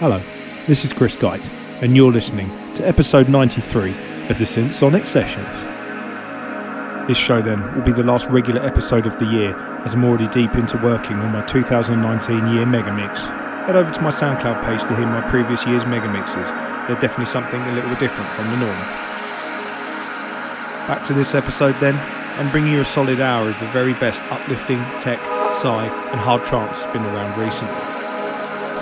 Hello, this is Chris Geit, and you're listening to episode 93 of the Synth Sonic Sessions. This show then will be the last regular episode of the year as I'm already deep into working on my 2019 year mega mix. Head over to my SoundCloud page to hear my previous year's mega mixes. They're definitely something a little different from the norm. Back to this episode then, I'm bringing you a solid hour of the very best uplifting, tech, psy, and hard trance that's been around recently.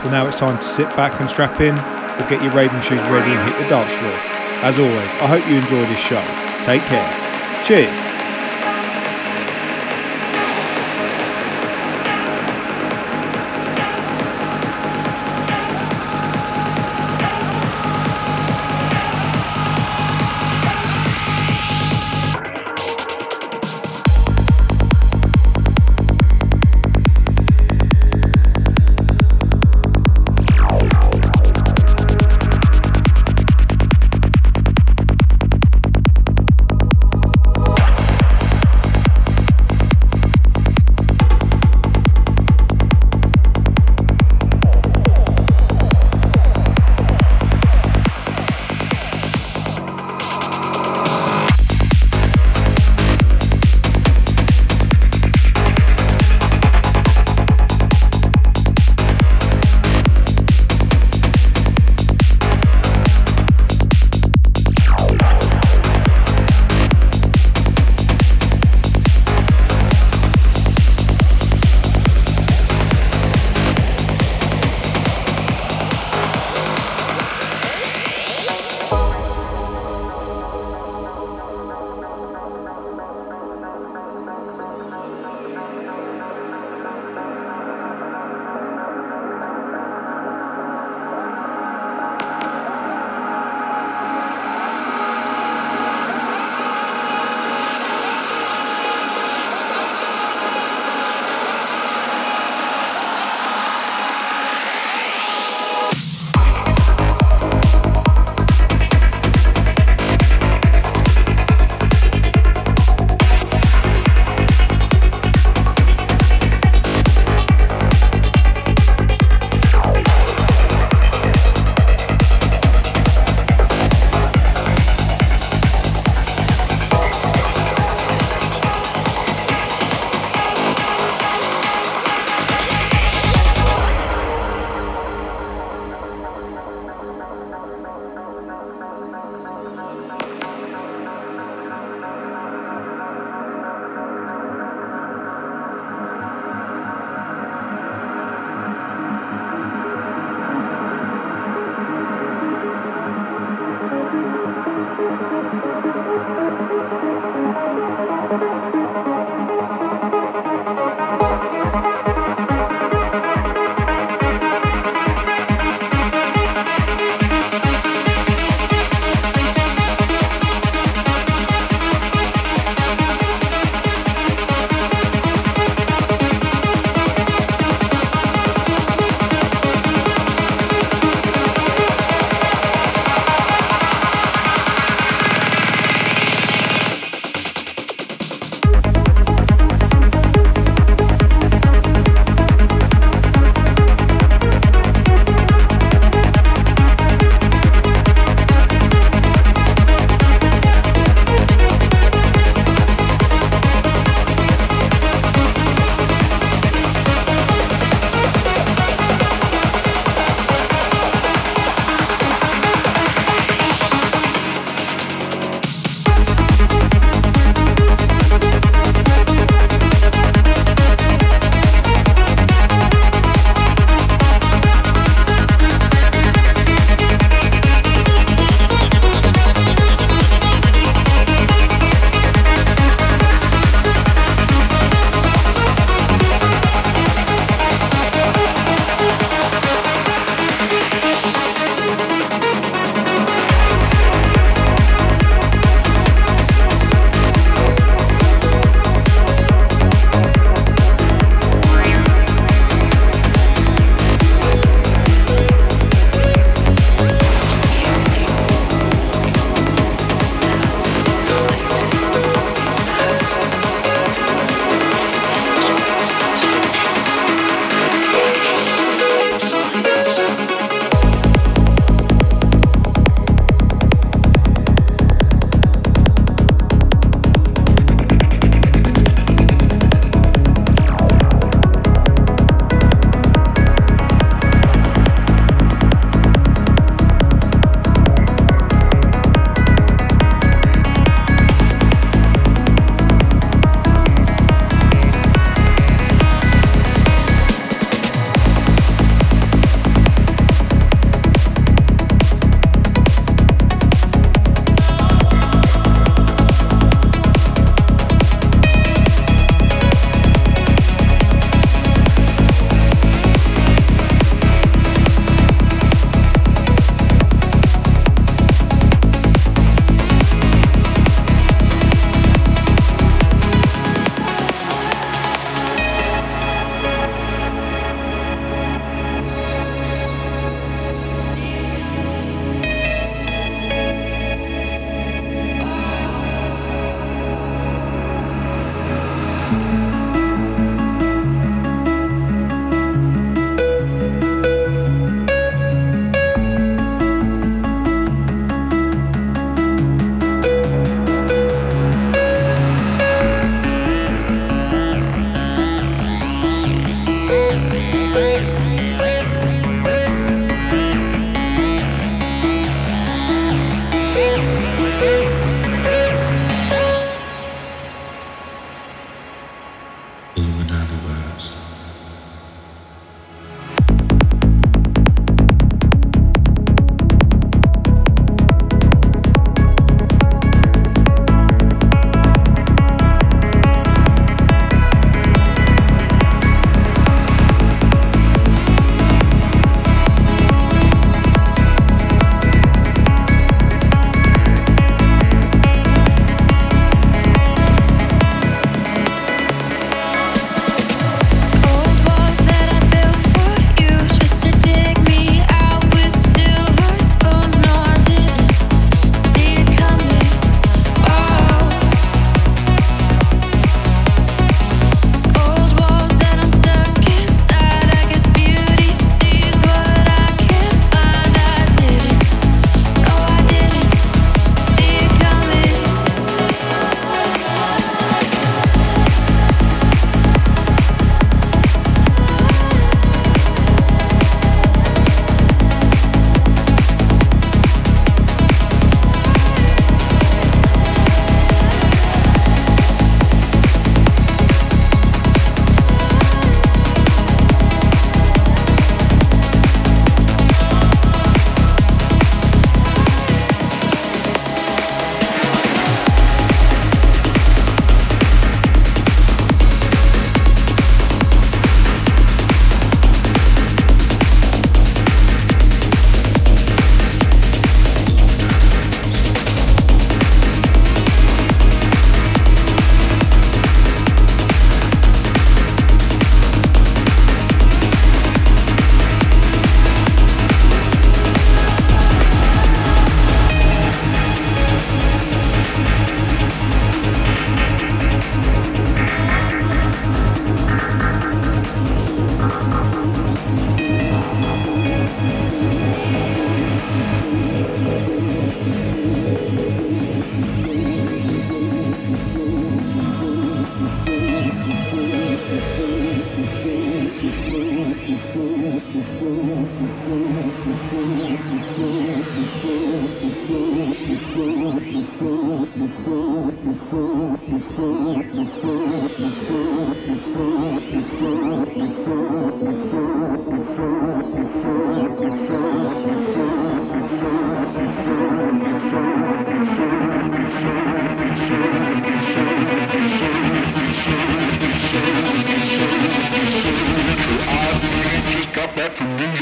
So now it's time to sit back and strap in, or get your raving shoes ready and hit the dance floor. As always, I hope you enjoy this show. Take care. Cheers.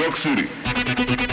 York City.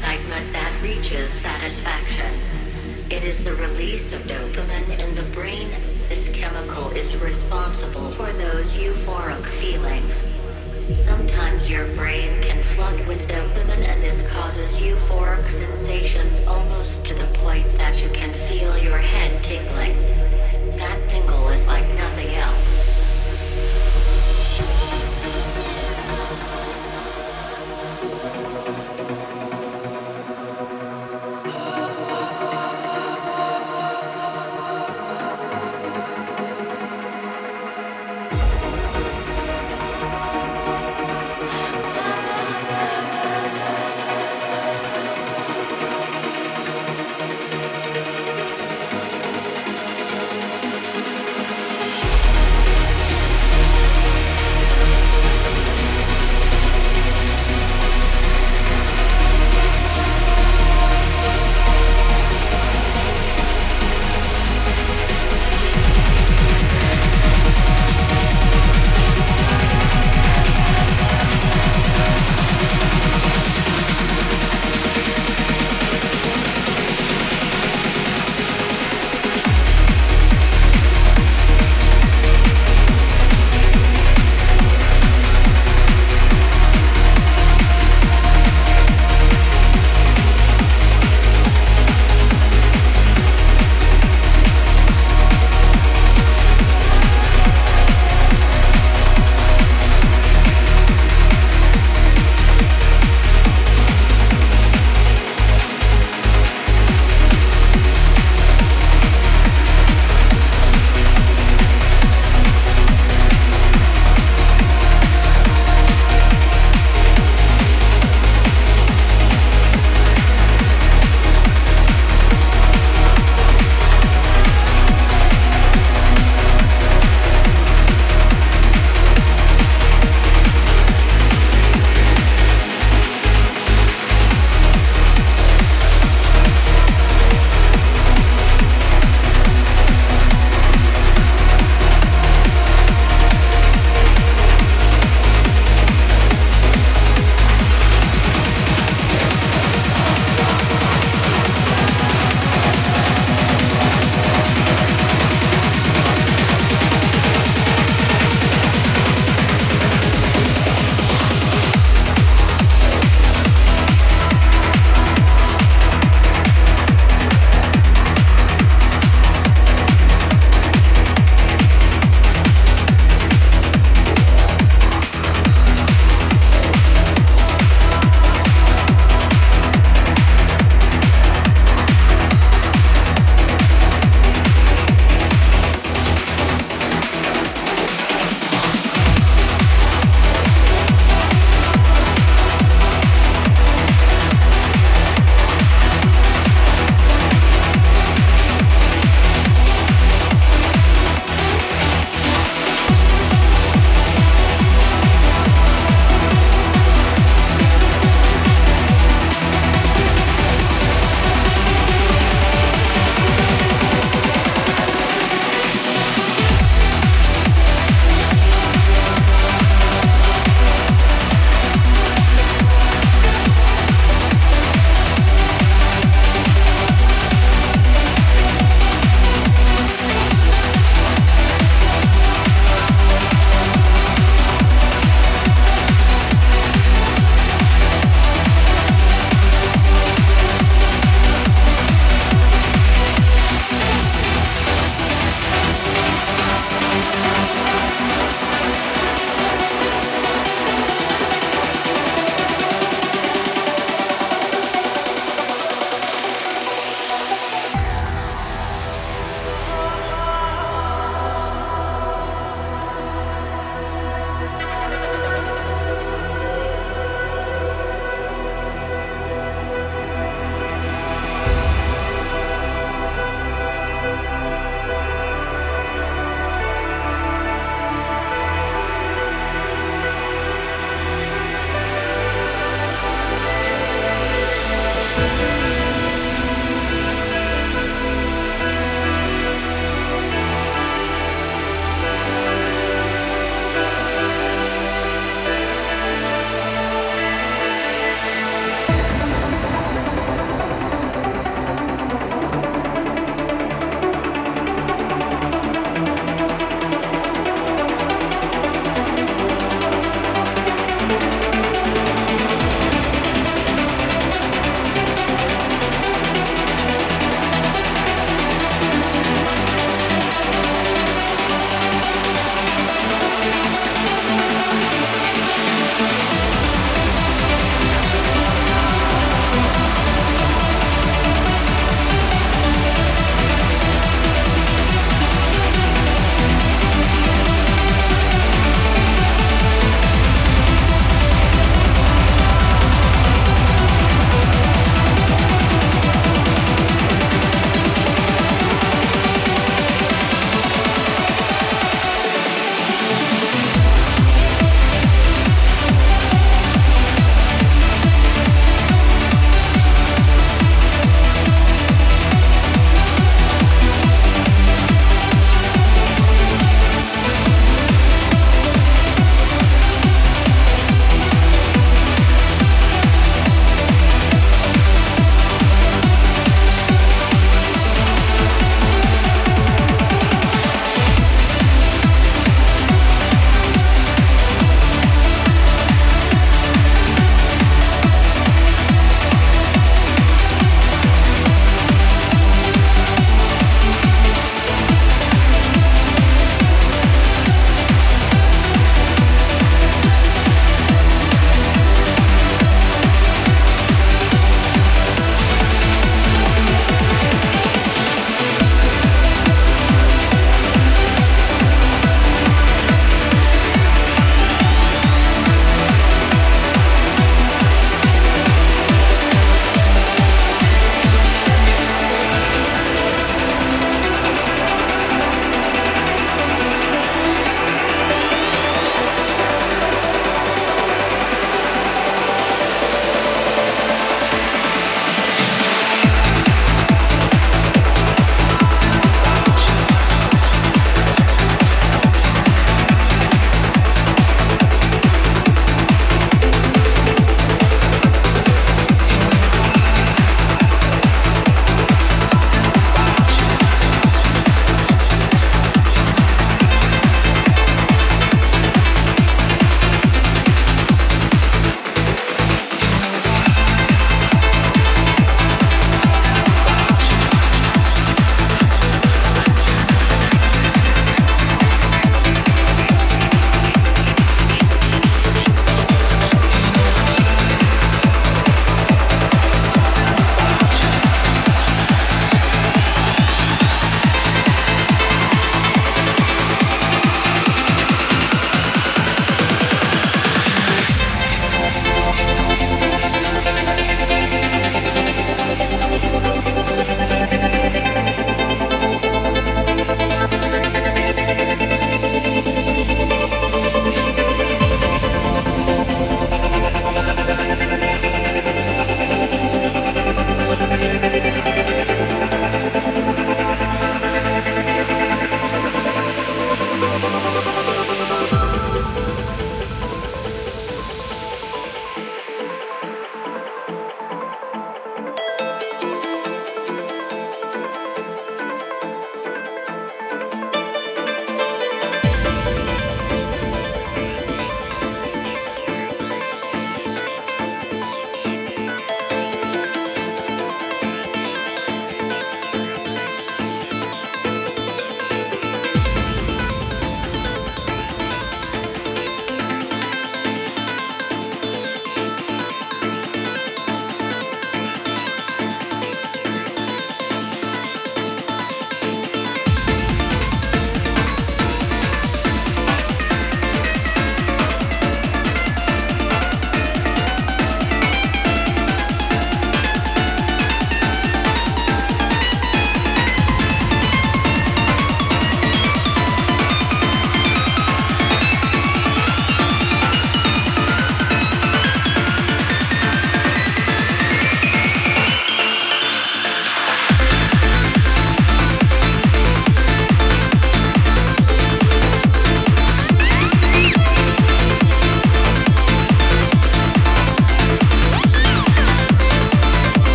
Excitement that reaches satisfaction. It is the release of dopamine in the brain. This chemical is responsible for those euphoric feelings. Sometimes your brain can flood with dopamine and this causes euphoric sensations almost to the point that you can feel your head tingling. That tingle is like nothing else.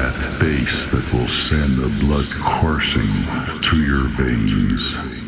That base that will send the blood coursing through your veins.